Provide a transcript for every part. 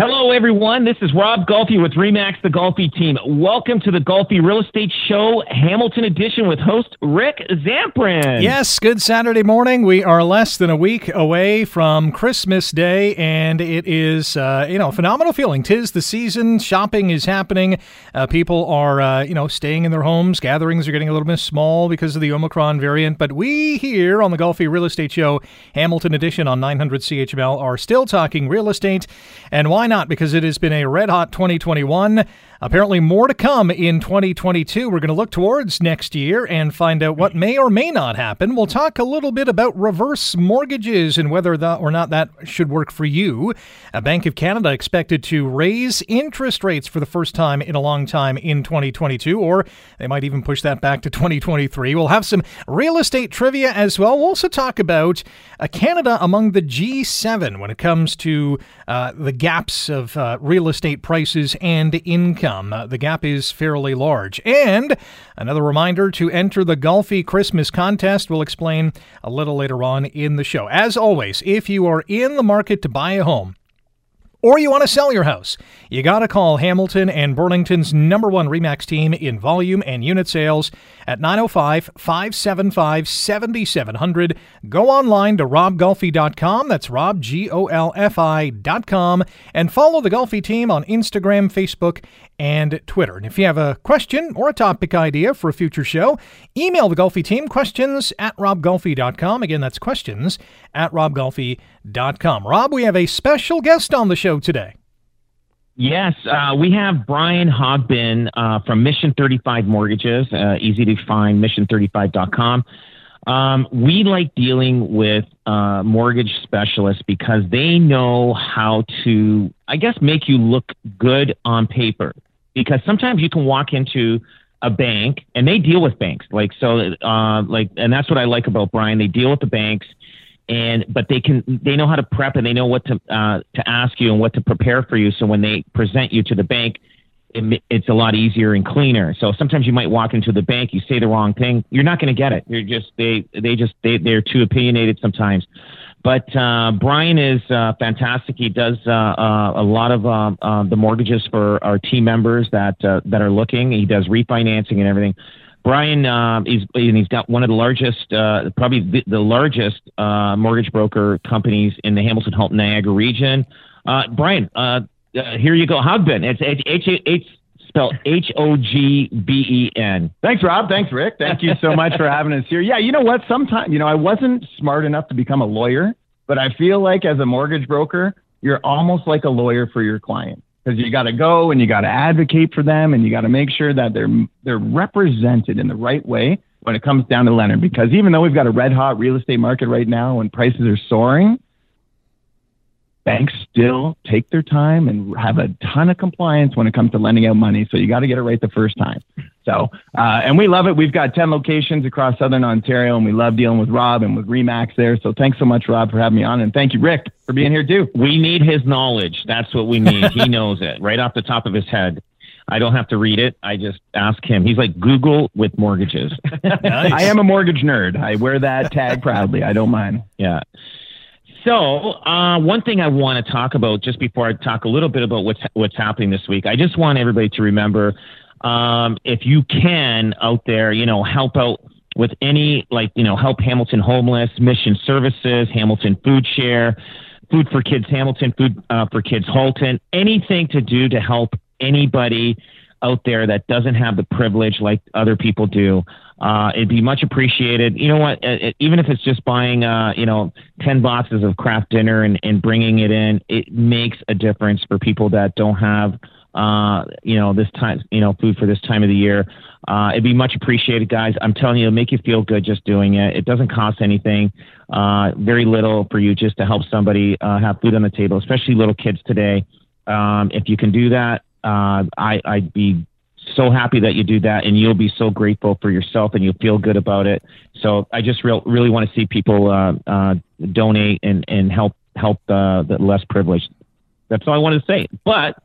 Hello, everyone. This is Rob Golfi with Remax the Golfi team. Welcome to the Golfi Real Estate Show, Hamilton Edition, with host Rick Zamperin. Yes, good Saturday morning. We are less than a week away from Christmas Day, and it is, uh, you know, phenomenal feeling. Tis the season. Shopping is happening. Uh, people are, uh, you know, staying in their homes. Gatherings are getting a little bit small because of the Omicron variant. But we here on the Golfi Real Estate Show, Hamilton Edition on 900 CHML, are still talking real estate. And why not? Because it has been a red hot 2021. Apparently, more to come in 2022. We're going to look towards next year and find out what may or may not happen. We'll talk a little bit about reverse mortgages and whether or not that should work for you. A Bank of Canada expected to raise interest rates for the first time in a long time in 2022, or they might even push that back to 2023. We'll have some real estate trivia as well. We'll also talk about uh, Canada among the G7 when it comes to uh, the gaps of uh, real estate prices and income. Uh, the gap is fairly large. And another reminder to enter the Golfi Christmas contest. We'll explain a little later on in the show. As always, if you are in the market to buy a home, or you want to sell your house, you got to call Hamilton and Burlington's number one REMAX team in volume and unit sales at 905 575 7700. Go online to robgolfi.com. That's Rob, G O L F I.com. And follow the Golfi team on Instagram, Facebook, and Twitter. And if you have a question or a topic idea for a future show, email the Golfi team questions at robgolfi.com. Again, that's questions at robgolfi.com. Rob, we have a special guest on the show today. Yes, uh, we have Brian Hogben uh, from Mission 35 Mortgages, uh, easy to find, mission35.com. Um, we like dealing with uh, mortgage specialists because they know how to, I guess, make you look good on paper. Because sometimes you can walk into a bank and they deal with banks, like so, uh, like, and that's what I like about Brian. They deal with the banks and but they can they know how to prep and they know what to uh, to ask you and what to prepare for you. So when they present you to the bank, it, it's a lot easier and cleaner. So sometimes you might walk into the bank, you say the wrong thing, you're not going to get it. You're just they they just they they're too opinionated sometimes. But uh, Brian is uh, fantastic. He does uh, uh a lot of uh, uh, the mortgages for our team members that that are looking. He does refinancing and everything. Brian uh, is and he's got one of the largest, uh, probably the, the largest uh, mortgage broker companies in the Hamilton Halton Niagara region. Uh, Brian, uh, uh, here you go. Hogben. It's H H spelled H O G B E N. Thanks, Rob. Thanks, Rick. Thank you so much for having us here. Yeah, you know what? Sometimes you know I wasn't smart enough to become a lawyer, but I feel like as a mortgage broker, you're almost like a lawyer for your client because you got to go and you got to advocate for them and you got to make sure that they're they're represented in the right way when it comes down to lending. Because even though we've got a red hot real estate market right now and prices are soaring, banks still take their time and have a ton of compliance when it comes to lending out money. So you got to get it right the first time. So, uh, and we love it. We've got 10 locations across Southern Ontario and we love dealing with Rob and with Remax there. So thanks so much, Rob, for having me on. And thank you, Rick, for being here too. We need his knowledge. That's what we need. he knows it right off the top of his head. I don't have to read it. I just ask him. He's like Google with mortgages. nice. I am a mortgage nerd. I wear that tag proudly. I don't mind. Yeah. So, uh, one thing I want to talk about just before I talk a little bit about what's what's happening this week, I just want everybody to remember, um, if you can out there, you know, help out with any like you know, help Hamilton Homeless, Mission Services, Hamilton Food Share, Food for Kids Hamilton, Food uh, for Kids Halton, anything to do to help anybody out there that doesn't have the privilege like other people do. Uh, it'd be much appreciated. You know what? It, even if it's just buying, uh, you know, 10 boxes of Kraft Dinner and, and bringing it in, it makes a difference for people that don't have, uh, you know, this time, you know, food for this time of the year. Uh, it'd be much appreciated, guys. I'm telling you, it'll make you feel good just doing it. It doesn't cost anything, uh, very little for you just to help somebody uh, have food on the table, especially little kids today. Um, if you can do that, uh, I, I'd be so happy that you do that and you'll be so grateful for yourself and you'll feel good about it. So I just real, really want to see people uh, uh, donate and, and help help the, the less privileged. That's all I wanted to say. But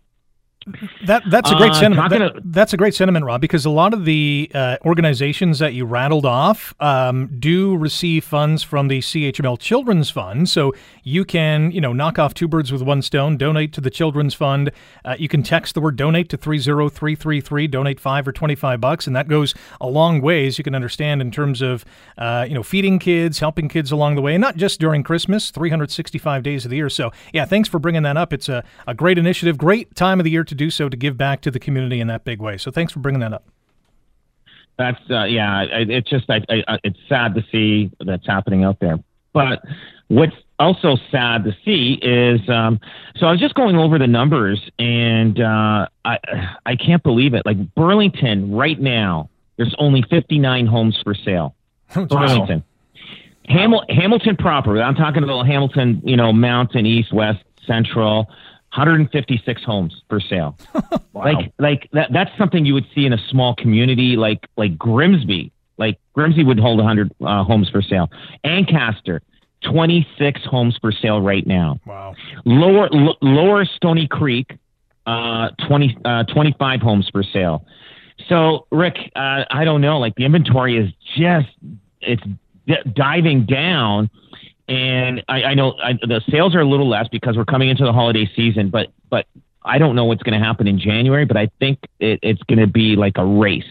that that's a great uh, sentiment. That, that's a great sentiment, Rob, because a lot of the uh, organizations that you rattled off um, do receive funds from the CHML Children's Fund. So you can, you know, knock off two birds with one stone. Donate to the Children's Fund. Uh, you can text the word donate to three zero three three three. Donate five or twenty five bucks, and that goes a long ways. You can understand in terms of, uh, you know, feeding kids, helping kids along the way, and not just during Christmas, three hundred sixty five days of the year. So yeah, thanks for bringing that up. It's a, a great initiative, great time of the year to do so to give back to the community in that big way. So thanks for bringing that up. That's uh, yeah. It's just I, I, it's sad to see that's happening out there. But what's also sad to see is um, so I was just going over the numbers and uh, I I can't believe it. Like Burlington right now, there's only 59 homes for sale. Burlington. Hamil- Hamilton proper. I'm talking about Hamilton, you know, Mountain, East, West, Central. 156 homes for sale. wow. Like like that that's something you would see in a small community like like Grimsby. Like Grimsby would hold 100 uh, homes for sale. Ancaster 26 homes for sale right now. Wow. Lower l- Lower Stoney Creek uh 20 uh 25 homes for sale. So Rick, uh, I don't know, like the inventory is just it's d- diving down and I, I know I, the sales are a little less because we're coming into the holiday season, but but I don't know what's going to happen in January, but I think it, it's going to be like a race.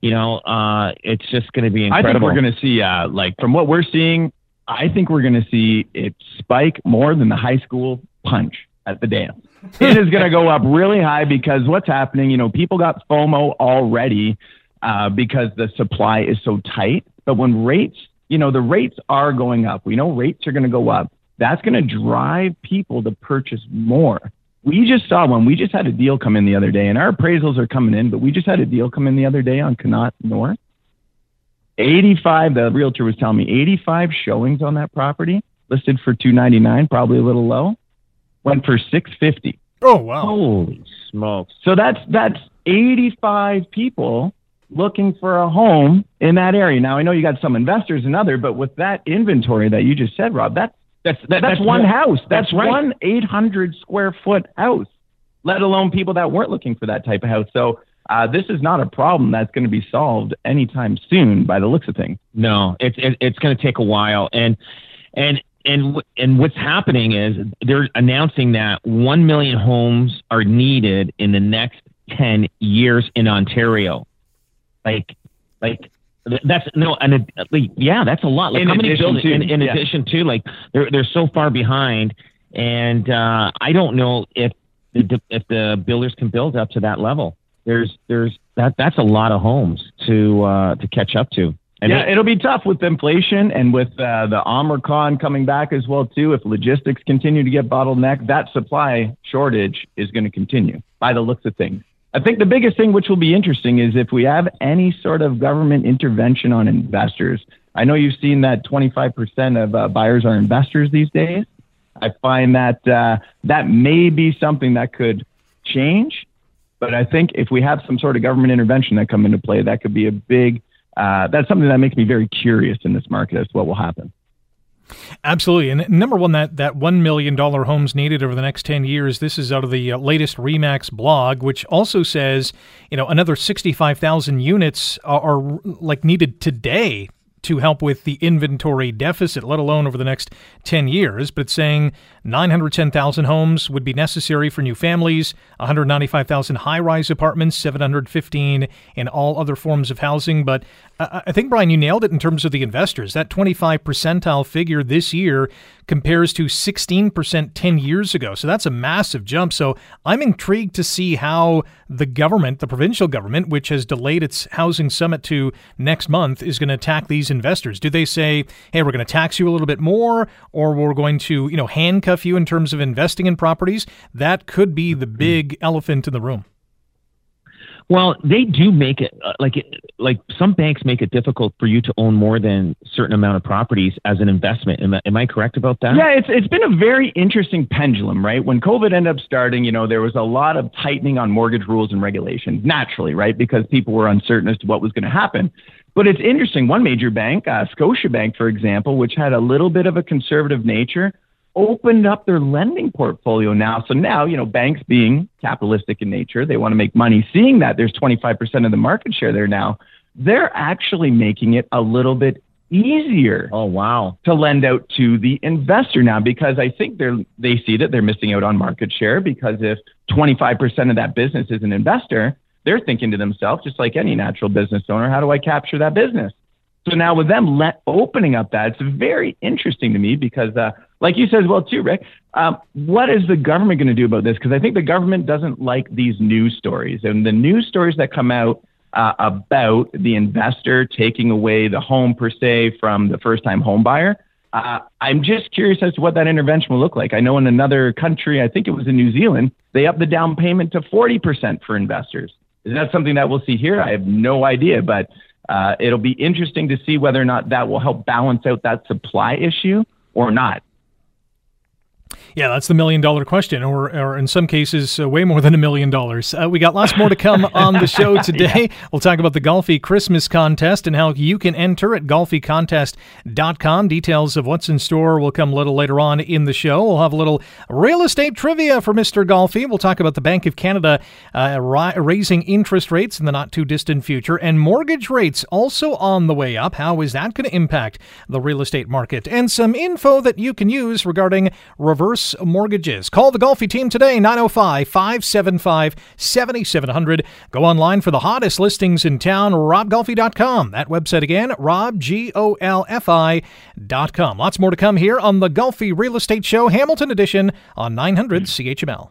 You know, uh, it's just going to be incredible. I think we're going to see, uh, like from what we're seeing, I think we're going to see it spike more than the high school punch at the dance. it is going to go up really high because what's happening, you know, people got FOMO already uh, because the supply is so tight. But when rates you know, the rates are going up. We know rates are going to go up. That's going to drive people to purchase more. We just saw one. We just had a deal come in the other day, and our appraisals are coming in, but we just had a deal come in the other day on Connaught North. 85, the realtor was telling me 85 showings on that property listed for 299, probably a little low, went for 650. Oh, wow. Holy smokes. So that's that's 85 people looking for a home in that area. Now I know you got some investors and other, but with that inventory that you just said, Rob, that's that's that, that's, that's, one house. That's, that's right. one 800 square foot house. Let alone people that weren't looking for that type of house. So uh, this is not a problem that's going to be solved anytime soon, by the looks of things. No, it's it, it's going to take a while, and and and and what's happening is they're announcing that one million homes are needed in the next ten years in Ontario. Like, like that's no, and like, yeah, that's a lot. Like in how many buildings? To, in, in yeah. addition to, like, they're they're so far behind, and uh, I don't know if the, if the builders can build up to that level. There's there's that that's a lot of homes to uh, to catch up to. And yeah, it, will be tough with inflation and with uh, the Omicron coming back as well too. If logistics continue to get bottlenecked, that supply shortage is going to continue by the looks of things. I think the biggest thing which will be interesting is if we have any sort of government intervention on investors. I know you've seen that 25% of uh, buyers are investors these days. I find that uh, that may be something that could change, but I think if we have some sort of government intervention that come into play, that could be a big. Uh, that's something that makes me very curious in this market as to what will happen. Absolutely. And number one, that, that $1 million homes needed over the next 10 years, this is out of the uh, latest REMAX blog, which also says, you know, another 65,000 units are, are like needed today to help with the inventory deficit, let alone over the next 10 years. But saying 910,000 homes would be necessary for new families, 195,000 high rise apartments, 715 in all other forms of housing. But I think, Brian, you nailed it in terms of the investors. That 25 percentile figure this year compares to 16% 10 years ago. So that's a massive jump. So I'm intrigued to see how the government, the provincial government, which has delayed its housing summit to next month, is going to attack these investors. Do they say, hey, we're going to tax you a little bit more, or we're going to, you know, handcuff you in terms of investing in properties? That could be the mm-hmm. big elephant in the room. Well, they do make it uh, like it, like some banks make it difficult for you to own more than certain amount of properties as an investment. Am I, am I correct about that? Yeah, it's it's been a very interesting pendulum, right? When COVID ended up starting, you know, there was a lot of tightening on mortgage rules and regulations, naturally, right? Because people were uncertain as to what was going to happen. But it's interesting. One major bank, uh, Scotiabank, for example, which had a little bit of a conservative nature, opened up their lending portfolio now. So now, you know, banks being capitalistic in nature, they want to make money. Seeing that there's 25% of the market share there now, they're actually making it a little bit easier. Oh wow! To lend out to the investor now because I think they're they see that they're missing out on market share because if 25% of that business is an investor, they're thinking to themselves, just like any natural business owner, how do I capture that business? So now with them let, opening up that, it's very interesting to me because, uh, like you said as well too, Rick, um, what is the government going to do about this? Because I think the government doesn't like these news stories, and the news stories that come out uh, about the investor taking away the home per se from the first time home buyer. Uh, I'm just curious as to what that intervention will look like. I know in another country, I think it was in New Zealand, they upped the down payment to 40% for investors. Is that something that we'll see here? I have no idea, but uh, it'll be interesting to see whether or not that will help balance out that supply issue or not. Yeah, that's the million dollar question, or, or in some cases, uh, way more than a million dollars. Uh, we got lots more to come on the show today. yeah. We'll talk about the Golfi Christmas contest and how you can enter at golficontest.com. Details of what's in store will come a little later on in the show. We'll have a little real estate trivia for Mr. Golfi. We'll talk about the Bank of Canada uh, raising interest rates in the not too distant future, and mortgage rates also on the way up. How is that going to impact the real estate market? And some info that you can use regarding reverse mortgages. Call the Golfi team today, 905 575 7700. Go online for the hottest listings in town, robgolfi.com. That website again, robgolfi.com. Lots more to come here on the Golfi Real Estate Show, Hamilton Edition on 900 CHML.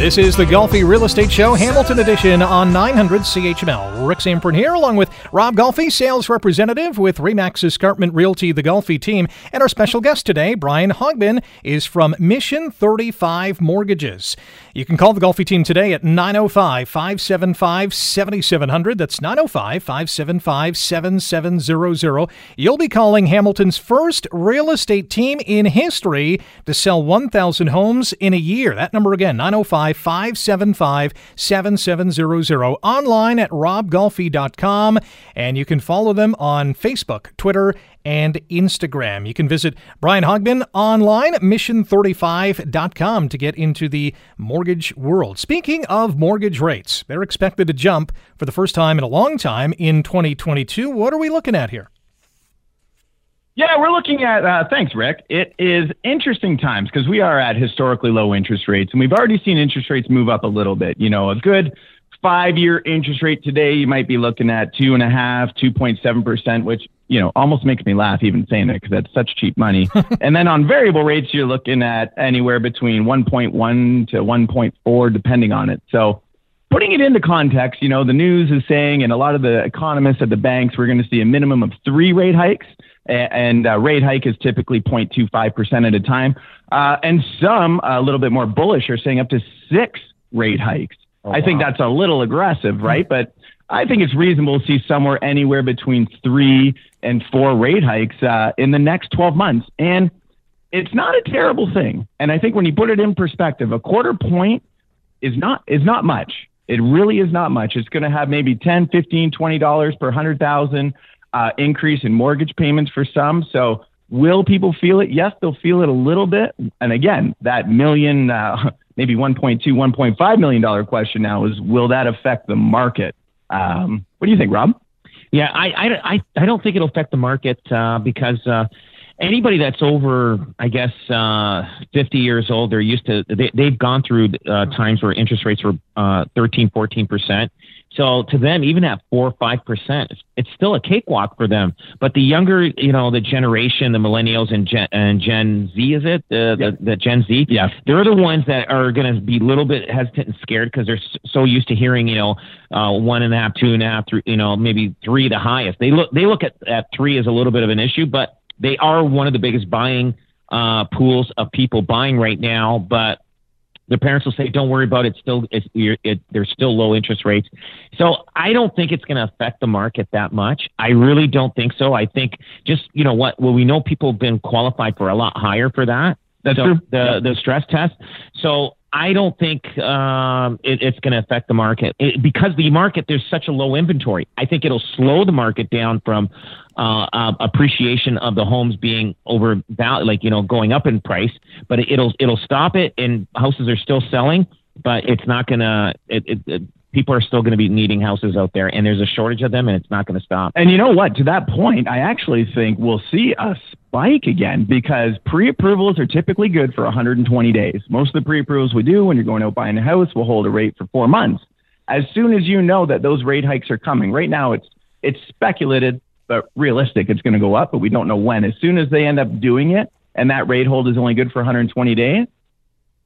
this is the Golfi Real Estate Show, Hamilton Edition on 900 CHML. Rick Zamperin here, along with Rob Golfi, sales representative with Remax Escarpment Realty, the Golfi team. And our special guest today, Brian Hogben, is from Mission 35 Mortgages. You can call the Golfi team today at 905 575 7700. That's 905 575 7700. You'll be calling Hamilton's first real estate team in history to sell 1,000 homes in a year. That number again, 905 575 7700. Online at robgolfi.com. And you can follow them on Facebook, Twitter, and Instagram. You can visit Brian Hogben online at mission35.com to get into the mortgage world. Speaking of mortgage rates, they're expected to jump for the first time in a long time in 2022. What are we looking at here? Yeah, we're looking at, uh, thanks, Rick. It is interesting times because we are at historically low interest rates, and we've already seen interest rates move up a little bit. You know, a good five year interest rate today, you might be looking at two and a half, 2.7%, which, you know, almost makes me laugh even saying it because that's such cheap money. and then on variable rates, you're looking at anywhere between 1.1 to 1.4, depending on it. So, putting it into context, you know, the news is saying, and a lot of the economists at the banks, we're going to see a minimum of three rate hikes and uh, rate hike is typically 0.25% at a time. Uh, and some, a little bit more bullish, are saying up to six rate hikes. Oh, I think that's a little aggressive, right? But I think it's reasonable to see somewhere anywhere between three and four rate hikes uh, in the next 12 months. And it's not a terrible thing. And I think when you put it in perspective, a quarter point is not is not much. It really is not much. It's going to have maybe 10, 15, 20 dollars per 100,000 uh, increase in mortgage payments for some. So will people feel it? Yes, they'll feel it a little bit. And again, that million, uh, maybe 1.2, 1.5 million dollar question now is will that affect the market? Um, what do you think, Rob? Yeah, I, I, I, don't think it'll affect the market uh, because uh, anybody that's over, I guess, uh, 50 years old, they're used to, they, they've gone through uh, times where interest rates were uh, 13, 14%. So to them, even at four or five percent, it's still a cakewalk for them. But the younger, you know, the generation, the millennials and Gen, and Gen Z, is it the, the, the Gen Z? Yeah. they're the ones that are going to be a little bit hesitant and scared because they're so used to hearing, you know, uh, one and a half, two and a half, three, you know, maybe three the highest. They look they look at at three as a little bit of an issue, but they are one of the biggest buying uh, pools of people buying right now. But their parents will say, "Don't worry about it. Still, it's, it, there's still low interest rates." So I don't think it's going to affect the market that much. I really don't think so. I think just you know what? Well, we know people have been qualified for a lot higher for that. That's so true. The the stress test. So I don't think um, it, it's going to affect the market it, because the market there's such a low inventory. I think it'll slow the market down from uh, uh, appreciation of the homes being over like you know going up in price, but it'll it'll stop it, and houses are still selling, but it's not gonna. It, it, it, people are still going to be needing houses out there, and there's a shortage of them, and it's not going to stop. And you know what? To that point, I actually think we'll see a spike again because pre-approvals are typically good for 120 days. Most of the pre-approvals we do when you're going out buying a house will hold a rate for four months. As soon as you know that those rate hikes are coming, right now it's it's speculated but realistic. It's going to go up, but we don't know when. As soon as they end up doing it, and that rate hold is only good for 120 days,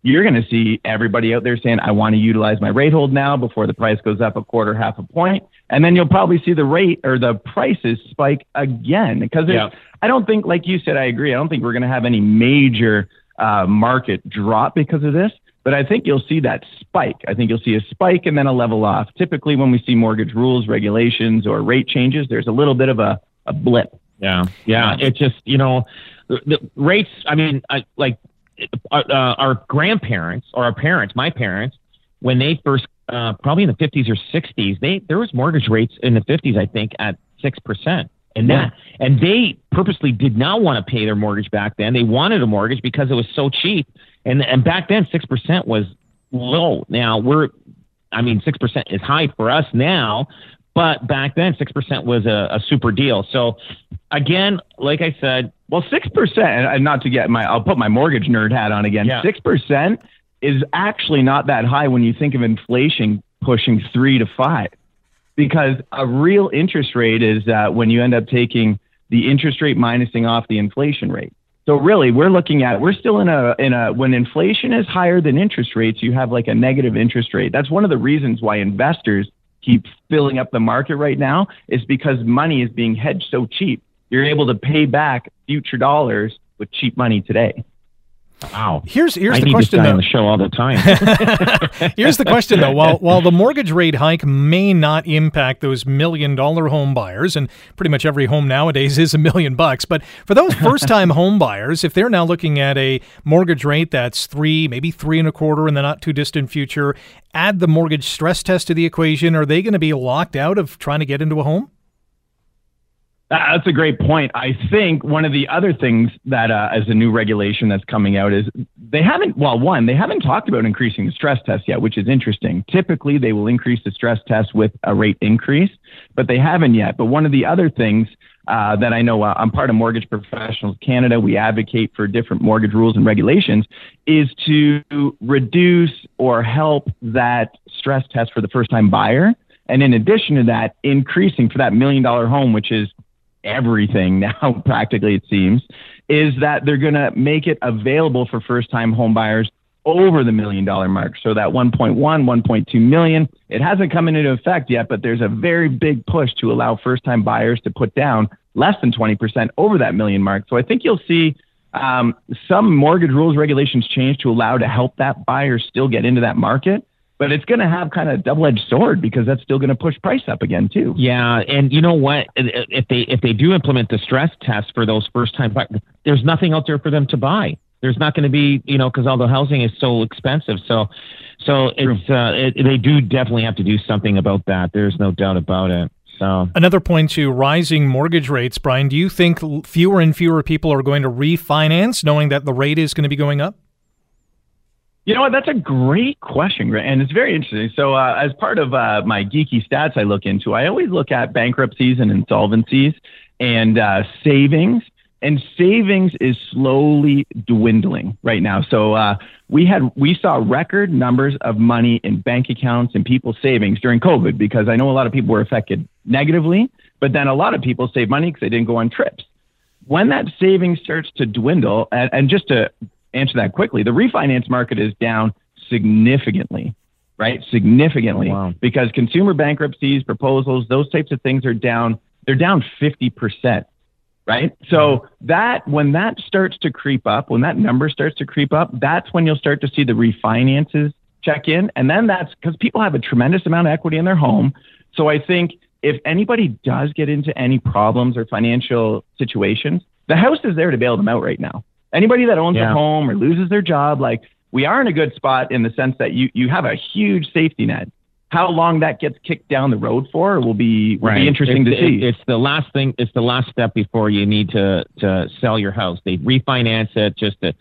you're going to see everybody out there saying, I want to utilize my rate hold now before the price goes up a quarter, half a point. And then you'll probably see the rate or the prices spike again because yeah. I don't think, like you said, I agree. I don't think we're going to have any major uh, market drop because of this. But I think you'll see that spike. I think you'll see a spike and then a level off. Typically, when we see mortgage rules, regulations, or rate changes, there's a little bit of a, a blip. Yeah, yeah. It just you know, the, the rates. I mean, I, like uh, uh, our grandparents or our parents, my parents, when they first uh, probably in the 50s or 60s, they there was mortgage rates in the 50s, I think, at six percent. And that, yeah. and they purposely did not want to pay their mortgage back then. They wanted a mortgage because it was so cheap and and back then six percent was low. Now we're, I mean, six percent is high for us now, but back then six percent was a, a super deal. So again, like I said, well, six percent, and not to get my, I'll put my mortgage nerd hat on again. Six yeah. percent is actually not that high when you think of inflation pushing three to five, because a real interest rate is uh, when you end up taking the interest rate minusing off the inflation rate. So really, we're looking at we're still in a in a when inflation is higher than interest rates, you have like a negative interest rate. That's one of the reasons why investors keep filling up the market right now is because money is being hedged so cheap. You're able to pay back future dollars with cheap money today. Wow. Here's here's I the question though. on the show all the time. here's the question though. While while the mortgage rate hike may not impact those million dollar home buyers, and pretty much every home nowadays is a million bucks, but for those first time home buyers, if they're now looking at a mortgage rate that's three, maybe three and a quarter in the not too distant future, add the mortgage stress test to the equation, are they going to be locked out of trying to get into a home? That's a great point. I think one of the other things that, uh, as a new regulation that's coming out, is they haven't, well, one, they haven't talked about increasing the stress test yet, which is interesting. Typically, they will increase the stress test with a rate increase, but they haven't yet. But one of the other things uh, that I know uh, I'm part of Mortgage Professionals Canada, we advocate for different mortgage rules and regulations, is to reduce or help that stress test for the first time buyer. And in addition to that, increasing for that million dollar home, which is everything now, practically, it seems, is that they're going to make it available for first time home buyers over the million dollar mark. So that 1.1, 1.2 million, it hasn't come into effect yet, but there's a very big push to allow first time buyers to put down less than 20% over that million mark. So I think you'll see um, some mortgage rules regulations change to allow to help that buyer still get into that market but it's going to have kind of a double-edged sword because that's still going to push price up again too. Yeah, and you know what? If they if they do implement the stress test for those first-time buyers, there's nothing out there for them to buy. There's not going to be, you know, because all the housing is so expensive. So, so it's uh, it, they do definitely have to do something about that. There's no doubt about it. So another point to rising mortgage rates, Brian. Do you think fewer and fewer people are going to refinance, knowing that the rate is going to be going up? You know what? That's a great question, and it's very interesting. So, uh, as part of uh, my geeky stats, I look into. I always look at bankruptcies and insolvencies and uh, savings and savings is slowly dwindling right now. So uh, we had we saw record numbers of money in bank accounts and people's savings during COVID because I know a lot of people were affected negatively, but then a lot of people saved money because they didn't go on trips. When that savings starts to dwindle, and, and just to answer that quickly, the refinance market is down significantly right? Significantly wow. because consumer bankruptcies, proposals, those types of things are down. They're down 50%, right? So that when that starts to creep up, when that number starts to creep up, that's when you'll start to see the refinances check in. And then that's because people have a tremendous amount of equity in their home. So I think if anybody does get into any problems or financial situations, the house is there to bail them out right now. Anybody that owns yeah. a home or loses their job, like we are in a good spot in the sense that you you have a huge safety net. How long that gets kicked down the road for will be will right. be interesting it's, to see. It's the last thing. It's the last step before you need to to sell your house. They refinance it just to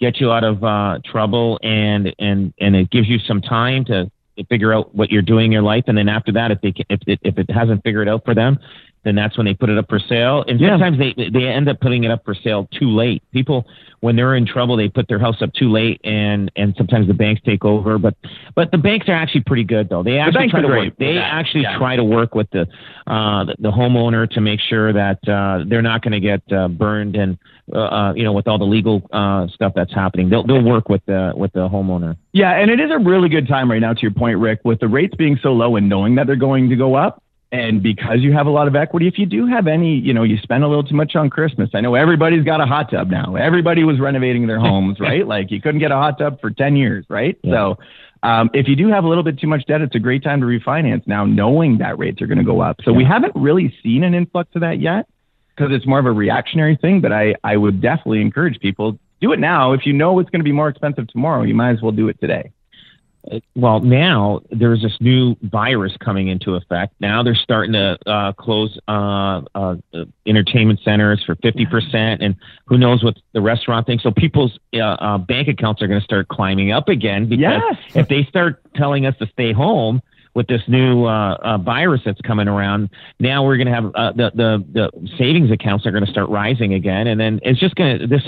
get you out of uh, trouble, and and and it gives you some time to figure out what you're doing in your life. And then after that, if they if it, if it hasn't figured out for them, then that's when they put it up for sale. And sometimes they they end up putting it up for sale too late. People when they're in trouble, they put their house up too late, and and sometimes the banks take over. But but the banks are actually pretty good though. They actually the try to work. They actually yeah. try to work with the uh, the, the homeowner to make sure that uh, they're not going to get uh, burned and uh, uh, you know with all the legal uh, stuff that's happening. They'll they'll work with the with the homeowner. Yeah, and it is a really good time right now. To your point, Rick, with the rates being so low and knowing that they're going to go up and because you have a lot of equity, if you do have any, you know, you spend a little too much on Christmas. I know everybody's got a hot tub now. Everybody was renovating their homes, right? Like you couldn't get a hot tub for 10 years, right? Yeah. So um, if you do have a little bit too much debt, it's a great time to refinance now, knowing that rates are going to go up. So yeah. we haven't really seen an influx of that yet because it's more of a reactionary thing. But I, I would definitely encourage people do it now. If you know it's going to be more expensive tomorrow, you might as well do it today well, now there's this new virus coming into effect. Now they're starting to uh, close uh, uh, entertainment centers for 50%, and who knows what the restaurant thinks. So people's uh, uh, bank accounts are going to start climbing up again because yes. if they start telling us to stay home, with this new uh, uh, virus that's coming around, now we're going to have uh, the, the the savings accounts are going to start rising again, and then it's just going to this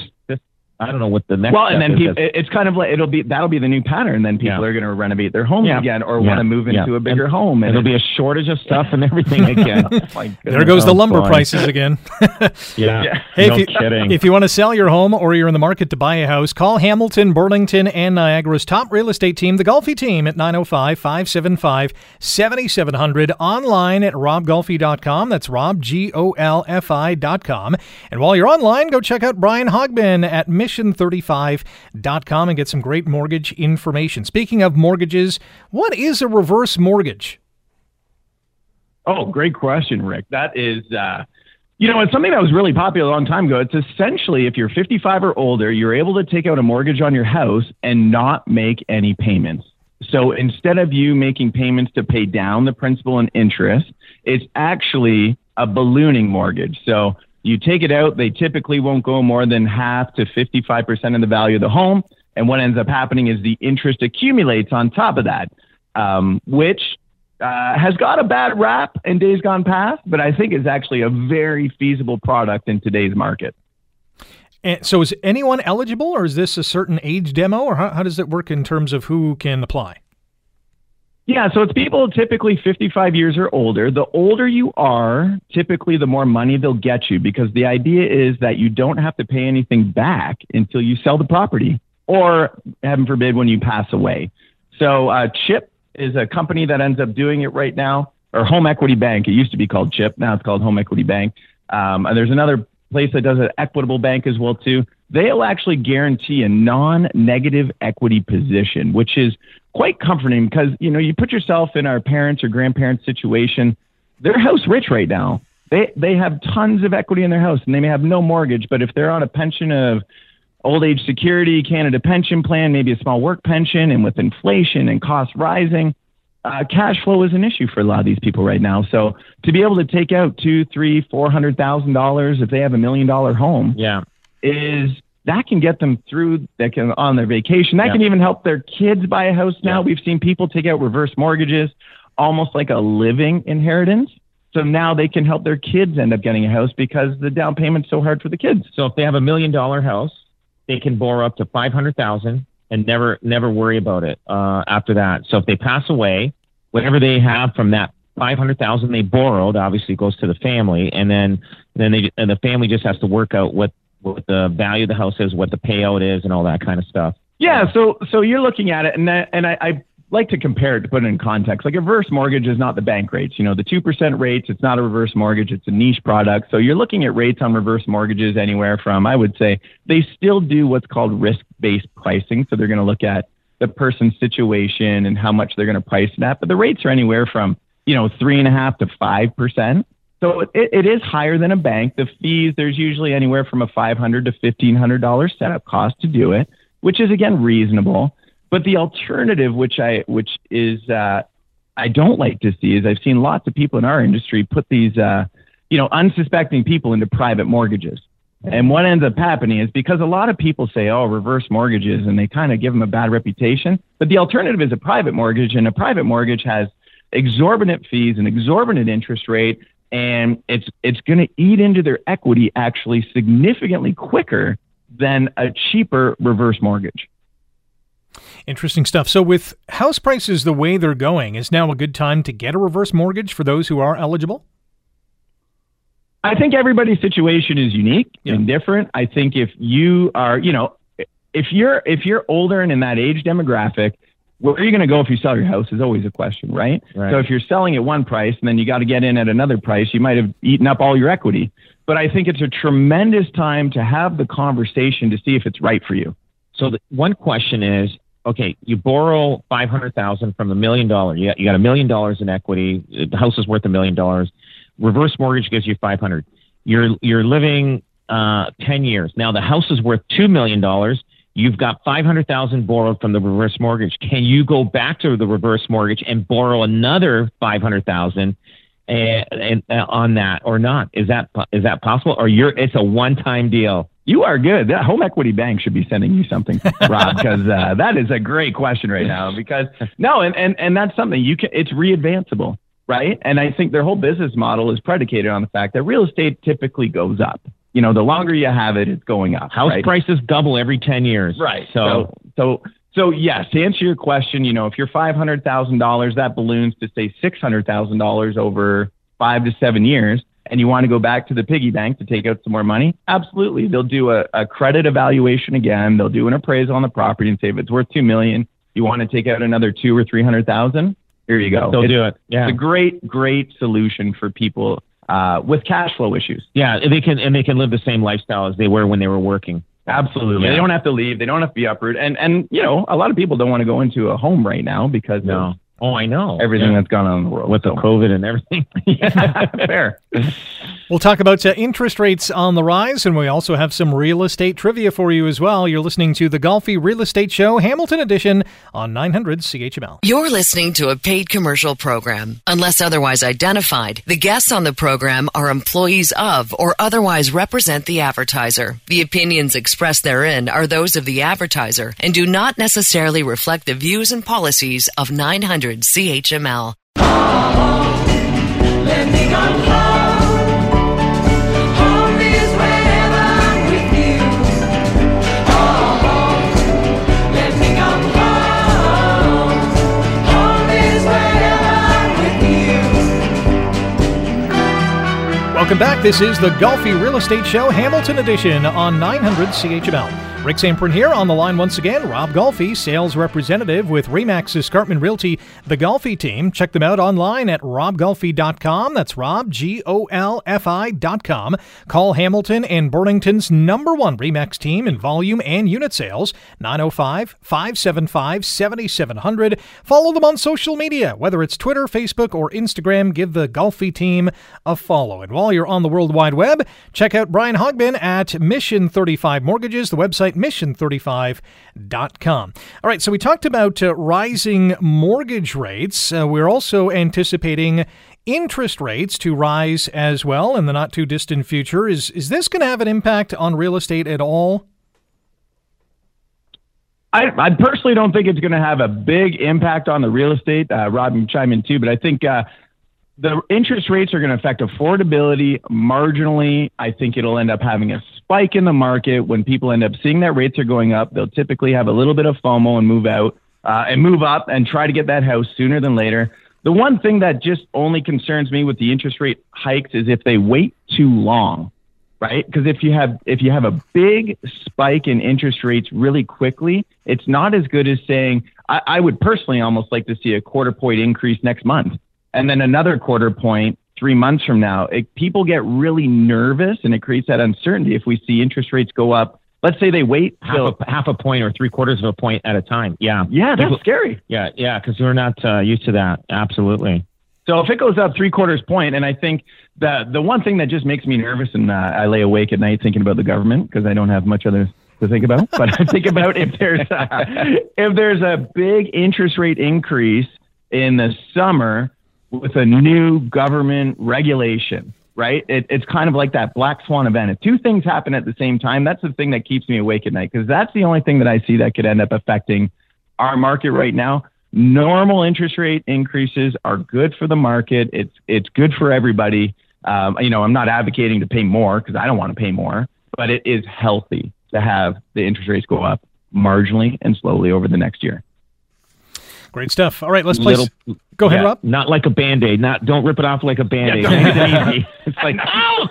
I don't know what the next. Well, and then people, it's kind of like it'll be that'll be the new pattern. Then people yeah. are going to renovate their homes yeah. again or yeah. want to move into a bigger and home, and it'll be a shortage of stuff and everything oh again. oh there goes the lumber prices again. yeah. Hey, no if you, kidding. If you want to sell your home or you're in the market to buy a house, call Hamilton, Burlington, and Niagara's top real estate team, the Golfi team, at 905-575-7700. Online at robgolfi.com. That's rob g o l f i.com. And while you're online, go check out Brian Hogben at Mission mission35.com and get some great mortgage information. Speaking of mortgages, what is a reverse mortgage? Oh, great question, Rick. That is, uh, you know, it's something that was really popular a long time ago. It's essentially if you're 55 or older, you're able to take out a mortgage on your house and not make any payments. So instead of you making payments to pay down the principal and interest, it's actually a ballooning mortgage. So you take it out, they typically won't go more than half to 55% of the value of the home. And what ends up happening is the interest accumulates on top of that, um, which uh, has got a bad rap in days gone past, but I think is actually a very feasible product in today's market. And so, is anyone eligible, or is this a certain age demo, or how, how does it work in terms of who can apply? Yeah, so it's people typically 55 years or older. The older you are, typically the more money they'll get you because the idea is that you don't have to pay anything back until you sell the property or, heaven forbid, when you pass away. So, uh, CHIP is a company that ends up doing it right now, or HomeEquity Bank. It used to be called CHIP, now it's called HomeEquity Bank. Um, and there's another place that does an Equitable Bank as well too. They'll actually guarantee a non-negative equity position, which is quite comforting because you know you put yourself in our parents or grandparents situation they're house rich right now they they have tons of equity in their house and they may have no mortgage but if they're on a pension of old age security canada pension plan maybe a small work pension and with inflation and costs rising uh, cash flow is an issue for a lot of these people right now so to be able to take out two three four hundred thousand dollars if they have a million dollar home yeah is that can get them through that can on their vacation. That yeah. can even help their kids buy a house now. Yeah. We've seen people take out reverse mortgages, almost like a living inheritance. So now they can help their kids end up getting a house because the down payment's so hard for the kids. So if they have a million dollar house, they can borrow up to five hundred thousand and never never worry about it uh, after that. So if they pass away, whatever they have from that five hundred thousand they borrowed obviously goes to the family, and then then they and the family just has to work out what what the value of the house is, what the payout is, and all that kind of stuff. Yeah, so so you're looking at it, and that, and I, I like to compare it to put it in context. Like a reverse mortgage is not the bank rates. You know, the 2% rates, it's not a reverse mortgage, it's a niche product. So you're looking at rates on reverse mortgages anywhere from, I would say, they still do what's called risk based pricing. So they're going to look at the person's situation and how much they're going to price that. But the rates are anywhere from, you know, three and a half to 5%. So it, it is higher than a bank. The fees, there's usually anywhere from a 500 to $1,500 setup cost to do it, which is again reasonable. But the alternative, which I which is uh, I don't like to see, is I've seen lots of people in our industry put these uh, you know unsuspecting people into private mortgages. And what ends up happening is because a lot of people say, oh, reverse mortgages, and they kind of give them a bad reputation. But the alternative is a private mortgage, and a private mortgage has exorbitant fees, and exorbitant interest rate, and it's it's going to eat into their equity actually significantly quicker than a cheaper reverse mortgage. Interesting stuff. So, with house prices the way they're going, is now a good time to get a reverse mortgage for those who are eligible? I think everybody's situation is unique yeah. and different. I think if you are, you know, if you're if you're older and in that age demographic, where are you going to go if you sell your house is always a question, right? right? So if you're selling at one price and then you got to get in at another price, you might have eaten up all your equity. But I think it's a tremendous time to have the conversation to see if it's right for you. So the one question is, okay, you borrow five hundred thousand from a million dollar. You got, you got a million dollars in equity. The house is worth a million dollars. Reverse mortgage gives you five hundred. You're you're living uh, ten years now. The house is worth two million dollars. You've got five hundred thousand borrowed from the reverse mortgage. Can you go back to the reverse mortgage and borrow another five hundred thousand? And, and, uh, on that or not? Is that is that possible? Or you're it's a one time deal? You are good. That HomeEquity Bank should be sending you something, Rob, because uh, that is a great question right now. Because no, and, and and that's something you can. It's readvanceable, right? And I think their whole business model is predicated on the fact that real estate typically goes up. You know, the longer you have it, it's going up. House right? prices double every ten years. Right. So so so, so yes, to answer your question, you know, if you're five hundred thousand dollars, that balloons to say six hundred thousand dollars over five to seven years and you want to go back to the piggy bank to take out some more money, absolutely. They'll do a, a credit evaluation again. They'll do an appraisal on the property and say if it's worth two million, you want to take out another two or three hundred thousand. Here you go. They'll it's, do it. Yeah, it's a great, great solution for people uh, with cash flow issues. Yeah, they can and they can live the same lifestyle as they were when they were working. Absolutely. Yeah. They don't have to leave. They don't have to be uprooted. And and you know, a lot of people don't want to go into a home right now because no. Oh, I know. Everything yeah. that's gone on in the world. With the COVID and everything. yeah, fair. We'll talk about uh, interest rates on the rise, and we also have some real estate trivia for you as well. You're listening to the Golfi Real Estate Show, Hamilton Edition, on 900 CHML. You're listening to a paid commercial program. Unless otherwise identified, the guests on the program are employees of or otherwise represent the advertiser. The opinions expressed therein are those of the advertiser and do not necessarily reflect the views and policies of 900 CHML. Welcome back. This is the Golfi Real Estate Show, Hamilton Edition on 900 CHML. Rick Zamperin here on the line once again. Rob Golfi, sales representative with Remax Escarpment Realty, the Golfi team. Check them out online at robgolfi.com. That's Rob, G O L F I.com. Call Hamilton and Burlington's number one Remax team in volume and unit sales, 905 575 7700. Follow them on social media, whether it's Twitter, Facebook, or Instagram. Give the Golfi team a follow. And while you're on the World Wide Web, check out Brian Hogben at Mission 35 Mortgages, the website mission35.com. All right, so we talked about uh, rising mortgage rates. Uh, we're also anticipating interest rates to rise as well in the not too distant future. Is is this going to have an impact on real estate at all? I, I personally don't think it's going to have a big impact on the real estate. Uh, Rob can chime in too, but I think uh, the interest rates are going to affect affordability marginally. I think it'll end up having a spike in the market when people end up seeing that rates are going up. They'll typically have a little bit of FOMO and move out uh, and move up and try to get that house sooner than later. The one thing that just only concerns me with the interest rate hikes is if they wait too long, right? Because if you have if you have a big spike in interest rates really quickly, it's not as good as saying I, I would personally almost like to see a quarter point increase next month and then another quarter point three months from now. It, people get really nervous and it creates that uncertainty if we see interest rates go up. Let's say they wait half till, a, half a point or three quarters of a point at a time. Yeah. yeah, that's People- scary. Yeah. Yeah. Because we're not uh, used to that. Absolutely. So if it goes up three quarters point, and I think the the one thing that just makes me nervous, and uh, I lay awake at night thinking about the government because I don't have much other to think about. But I think about if there's a, if there's a big interest rate increase in the summer with a new government regulation, right? It, it's kind of like that black swan event. If two things happen at the same time, that's the thing that keeps me awake at night because that's the only thing that I see that could end up affecting our market right now. Normal interest rate increases are good for the market. It's it's good for everybody. Um, you know, I'm not advocating to pay more because I don't want to pay more, but it is healthy to have the interest rates go up marginally and slowly over the next year. Great stuff. All right, let's play. Little- Go ahead, Yeah, Rob. Not like a band aid. Not don't rip it off like a band aid. don't- it. It's like ow.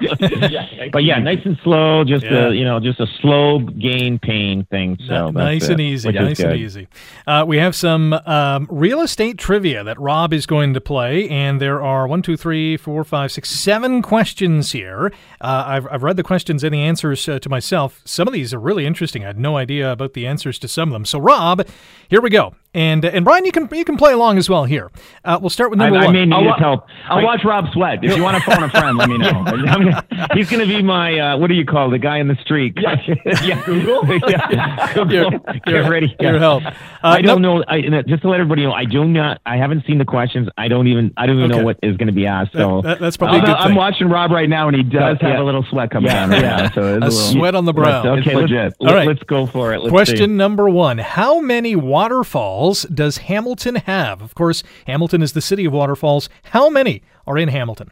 but yeah, nice and slow. Just Yeah. a you know just a slow gain pain thing. So that's nice and easy. Nice and easy. Uh, we have some um, real estate trivia that Rob is going to play, and there are one, two, three, four, five, six, seven questions here. Uh, I've, I've read the questions and the answers uh, to myself. Some of these are really interesting. I had no idea about the answers to some of them. So, Rob, here we go. And and Brian, you can you can play along as well here. Uh, we'll start with I, number I one. may need I'll, wa- help. I'll watch Rob sweat. If you want to phone a friend, let me know. Gonna- he's going to be my uh, what do you call the guy in the street? Yeah, yeah. Google. yeah. Google. Your- Get your- ready. your Yeah. help. Uh, I don't num- know. I, just to let everybody know, I do not. I haven't seen the questions. I don't even. I don't even Okay. know what is going to be asked. So That- that's probably a I'm, good I'm thing. watching Rob right now, and he does Yeah. have a little sweat coming Yeah. down right Yeah. now. So it's A a little, sweat on the brow. okay, It's legit. let, All right. let's go for it. Let's Question see. number one How many waterfalls does Hamilton have? Of course, Hamilton is the city of waterfalls. How many are in Hamilton?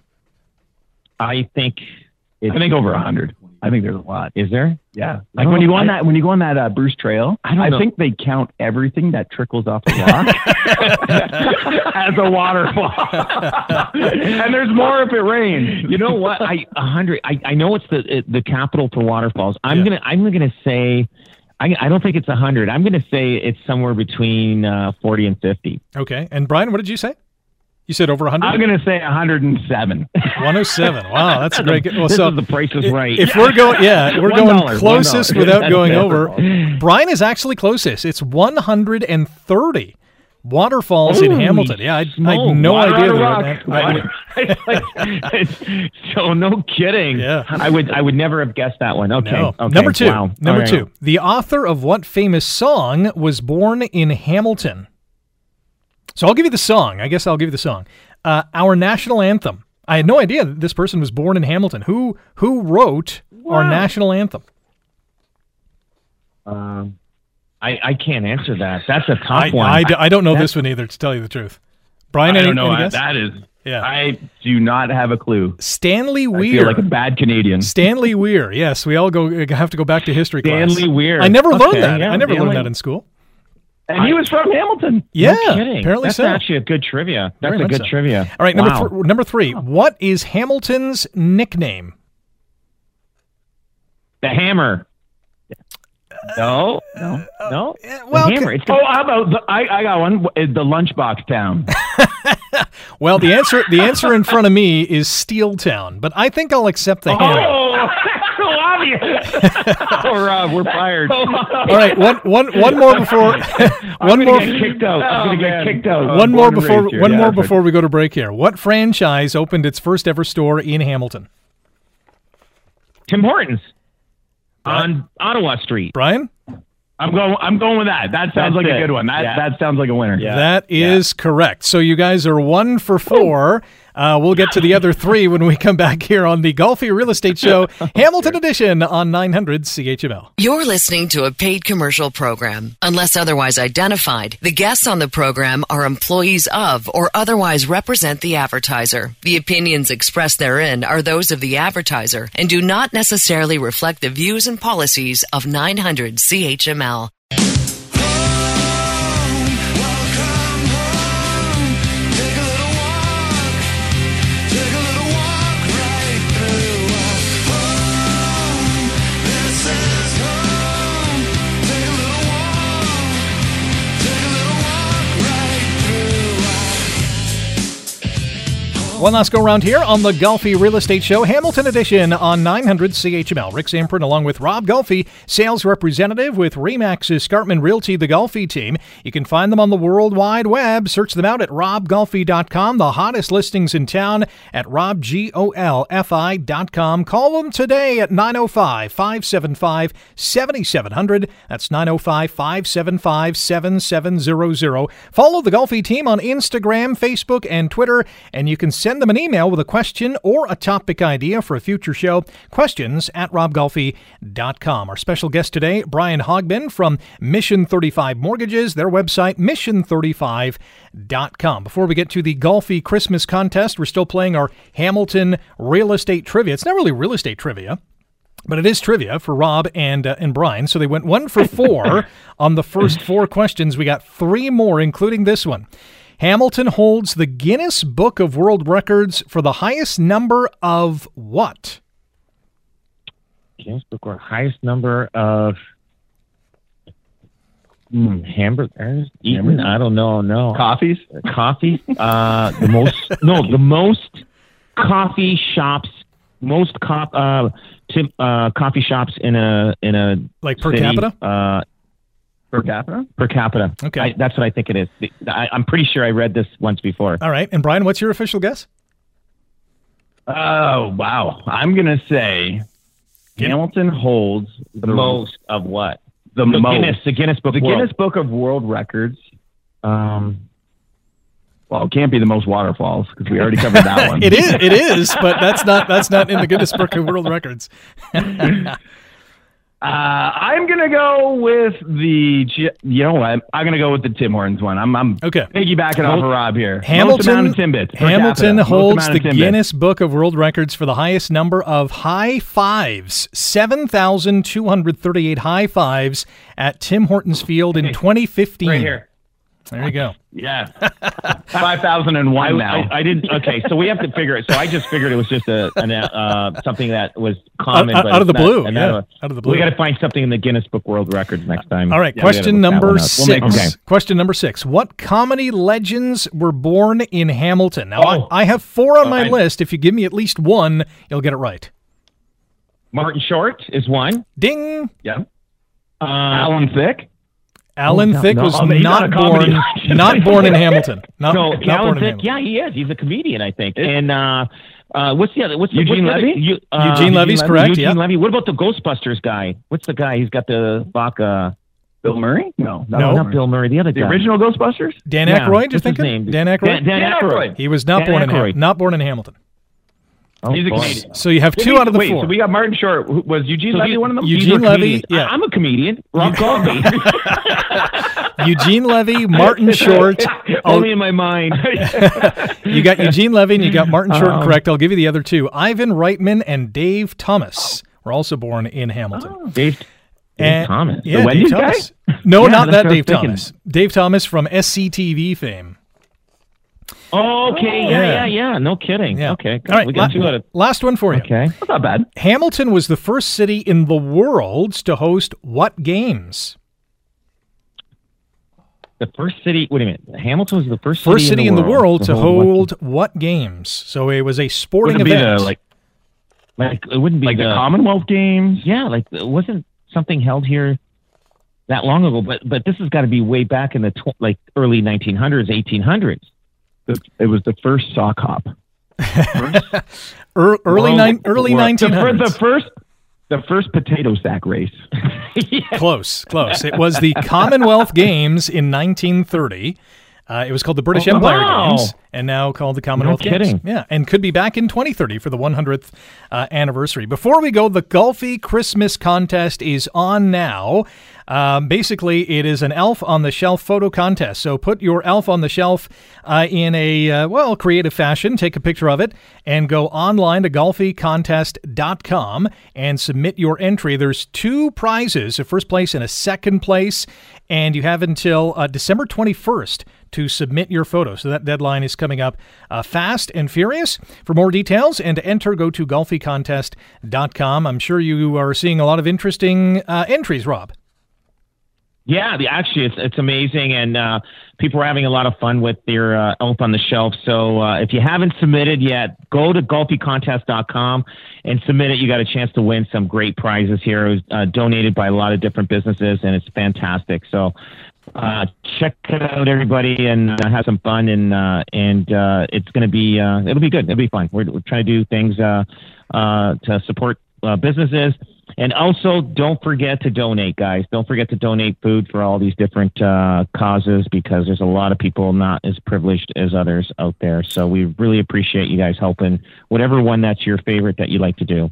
I think. I think over a hundred. I think there's a lot. Is there? Yeah, like don't when you go on I- that when you go on that uh, Bruce Trail, I don't know. think they count everything that trickles off the rock as a waterfall, and there's more if it rains. You know what? I a hundred. I, I know it's the it, the capital for waterfalls. I'm Yeah. gonna I'm gonna say. I, I don't think it's a hundred. I'm gonna say it's somewhere between uh, forty and fifty. Okay. And Brian, what did you say? You said over 100? I'm gonna say 107. 107. Wow, that's a great. good- Well, this so is the price is right. if we're going, yeah, we're going closest without That's going over. Brian is actually closest. It's 130 waterfalls in Hamilton. Yeah, I, I had no Water idea. that-. I- so no kidding. Yeah. I would I would never have guessed that one. Okay. No. okay. Number two. Wow. Number right. two. The author of what famous song was born in Hamilton? So I'll give you the song. I guess I'll give you the song. Uh, our national anthem. I had no idea that this person was born in Hamilton. Who who wrote our national anthem? Um, I I can't answer that. That's a tough I, one. I, d- I don't know this one either, to tell you the truth. Brian, I any, don't know. any I- guess? that is. yeah. I do not have a clue. Stanley I Weir. feel like a bad Canadian. Stanley Weir. Yes, we all go have to go back to history class. Stanley Weir. I never learned Okay, that. yeah, I never Stanley- learned that in school. And he was from Hamilton. Yeah, No kidding. apparently That's so. actually a good trivia. That's Very a good so. trivia. All right, number Wow. th- number three. What is Hamilton's nickname? The hammer. No, No. no. The well, hammer. c- It's the, Oh, how about the, I? I got one. Uh, The lunchbox town. Well, the answer the answer in front of me is Steel Town, but I think I'll accept the hammer. Oh, that's so obvious. or uh, we're fired. All right, one one one more before one I'm more gonna get kicked out. I'm Oh, gonna get man. kicked out. Oh, one more before here. one Yeah, more that's right. before we go to break here. What franchise opened its first ever store in Hamilton? Tim Hortons on Ottawa Street. Brian? I'm going. I'm going with that. That sounds That's like a good one. That Yeah. that sounds like a winner. Yeah. That is correct. So you guys are one for four. Oh. Uh, we'll get to the other three when we come back here on the Golfi Real Estate Show, Hamilton Edition on 900 CHML. You're listening to a paid commercial program. Unless otherwise identified, the guests on the program are employees of or otherwise represent the advertiser. The opinions expressed therein are those of the advertiser and do not necessarily reflect the views and policies of 900 CHML. One last go round here on the Golfi Real Estate Show, Hamilton Edition on 900 CHML. Rick Zamperin along with Rob Golfi, sales representative with Remax Escarpment Realty, the Golfi team. You can find them on the World Wide Web. Search them out at robgolfi.com. The hottest listings in town at robgolfi.com. Call them today at 905 575 7700. That's 905 575 7700. Follow the Golfi team on Instagram, Facebook, and Twitter, and you can send them an email with a question or a topic idea for a future show. Questions at robgolfi.com. Our special guest today, Brian Hogben from Mission 35 Mortgages, their website, mission35.com. Before we get to the Golfi Christmas contest, we're still playing our Hamilton real estate trivia. It's not really real estate trivia. But it is trivia for Rob and uh, and Brian. So they went one for four on the first four questions. We got three more, including this one. Hamilton holds the Guinness Book of World Records for the highest number of what? Guinness Book or highest number of mm, hamburgers eaten. I don't know. No Coffees. coffee. Uh, the most no, the most coffee shops, most cop uh, tip, uh, coffee shops in a in a Like per city, capita? Per capita. per capita. Okay. I, that's what I think it is. I, I'm pretty sure I read this once before. All right. And Brian, what's your official guess? Oh wow! I'm gonna say Hamilton holds the, most of what? the, The most. Guinness, the Guinness Book. the World. Guinness Book of World Records. Um, Well, it can't be the most waterfalls because we already covered that one. It is. It is. But that's not. That's not in the Guinness Book of World Records. Uh, I'm gonna go with the. You know what? I'm gonna go with the Tim Hortons one. I'm. I'm Okay. piggybacking off of Rob here. Hamilton Timbits. Hamilton holds the. Guinness Book of World Records for the highest number of high fives, 7,238 high fives at Tim Hortons Field in 2015. right here. There you go. Yeah. Five thousand and I, one now. I, I didn't. Okay, so we have to figure it. So I just figured it was just a an, uh, something that was common, Out- but out of the not- blue, yeah, not a- out of the blue. We got to find something in the Guinness Book World Records next time. All right, Yeah, question number one up. We'll make- six. okay. Question number six. What comedy legends were born in Hamilton? Now, Oh. I, I have four on my Okay. list. If you give me at least one, you'll get it right. Martin Short is one. Ding! yeah. Uh, Alan Thicke. Alan no, Thicke no. was Oh, he's not not born, not born in Hamilton. Not, no, not Alan born in Thicke. Hamilton. Yeah, he is. He's a comedian, I think. And uh, uh, what's the other? What's the, Eugene what's the other- Levy? You, uh, Eugene Levy's correct, Eugene yeah. Levy. What about the Ghostbusters guy? What's the guy? He's got the Baka. Bill Murray? No, No. not Bill Murray. The other The guy. original Ghostbusters. Dan Yeah, Aykroyd, you're what's his thinking? name? Dan Aykroyd? Dan, Dan Dan Aykroyd. Aykroyd. He was not Dan born in Ham- not born in Hamilton. Oh, He's a boy. Canadian. So you have two Wait, out of the wait, four. So we got Martin Short. Who- Was Eugene So Levy he- one of them? Eugene These are Levy, comedians. yeah. I, am a comedian. Rob called me. Eugene Levy, Martin Short. I'll- Only in my mind. you got Eugene Levy and you got Martin Short Oh. correct. I'll give you the other two. Ivan Reitman and Dave Thomas were also born in Hamilton. Oh. Dave, Dave And- Thomas. Yeah, The Wendy's Dave guy? No, Yeah, not that's that what I was Dave thinking. Thomas. Dave Thomas from SCTV fame. Oh, okay. Yeah, Yeah. yeah, yeah. No kidding. Yeah. Okay. All right. We got la- two out of. last one for you. Okay. That's not bad. Hamilton was the first city in the world to host what games? The first city. Wait a minute. Hamilton was the first First city, city in the world to what- hold what games? So it was a sporting Would it be event. the like Like it wouldn't be like the the, Commonwealth Games? Yeah, like it wasn't something held here that long ago. But but this has got to be way back in the tw- like early 1900s, 1800s. The- It was the first sock hop. Ear- early nine, early world- The, the first the first potato sack race. yeah. Close, close. It was the Commonwealth Games in 1930. Uh, it was called the British oh, Empire wow. Games, and now called the Commonwealth no Games. Yeah, and could be back in 2030 for the 100th uh, anniversary. Before we go, the Golfi Christmas contest is on now. Um, basically, it is an elf on the shelf photo contest. So put your elf on the shelf uh, in a, uh, well, creative fashion. Take a picture of it and go online to golficontest.com and submit your entry. There's two prizes a first place and a second place. And you have until uh, December 21st to submit your photo. So that deadline is coming up uh, fast and furious. For more details and to enter, go to golficontest.com. I'm sure you are seeing a lot of interesting uh, entries, Rob. Yeah, the, actually, it's it's amazing, and uh, people are having a lot of fun with their uh, elf on the shelf. So uh, if you haven't submitted yet, go to golficontest.com and submit it. You got a chance to win some great prizes here. It was uh, donated by a lot of different businesses, and it's fantastic. So uh, check it out, everybody, and uh, have some fun. And and it's going to be it'll be good. It'll be fun. We're, we're trying to do things to support businesses and also, don't forget to donate, guys. Don't forget to donate food for all these different uh, causes because there's a lot of people not as privileged as others out there. So we really appreciate you guys helping whatever one that's your favorite that you like to do.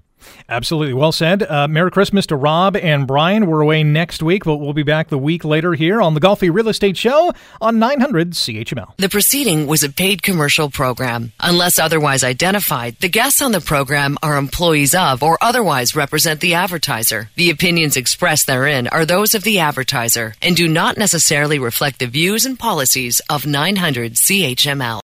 Absolutely. Well said. Uh, Merry Christmas to Rob and Brian. We're away next week, but we'll be back the week later here on the Golfi Real Estate Show on 900 CHML. The proceeding was a paid commercial program. Unless otherwise identified, the guests on the program are employees of or otherwise represent the advertiser. The opinions expressed therein are those of the advertiser and do not necessarily reflect the views and policies of 900 CHML.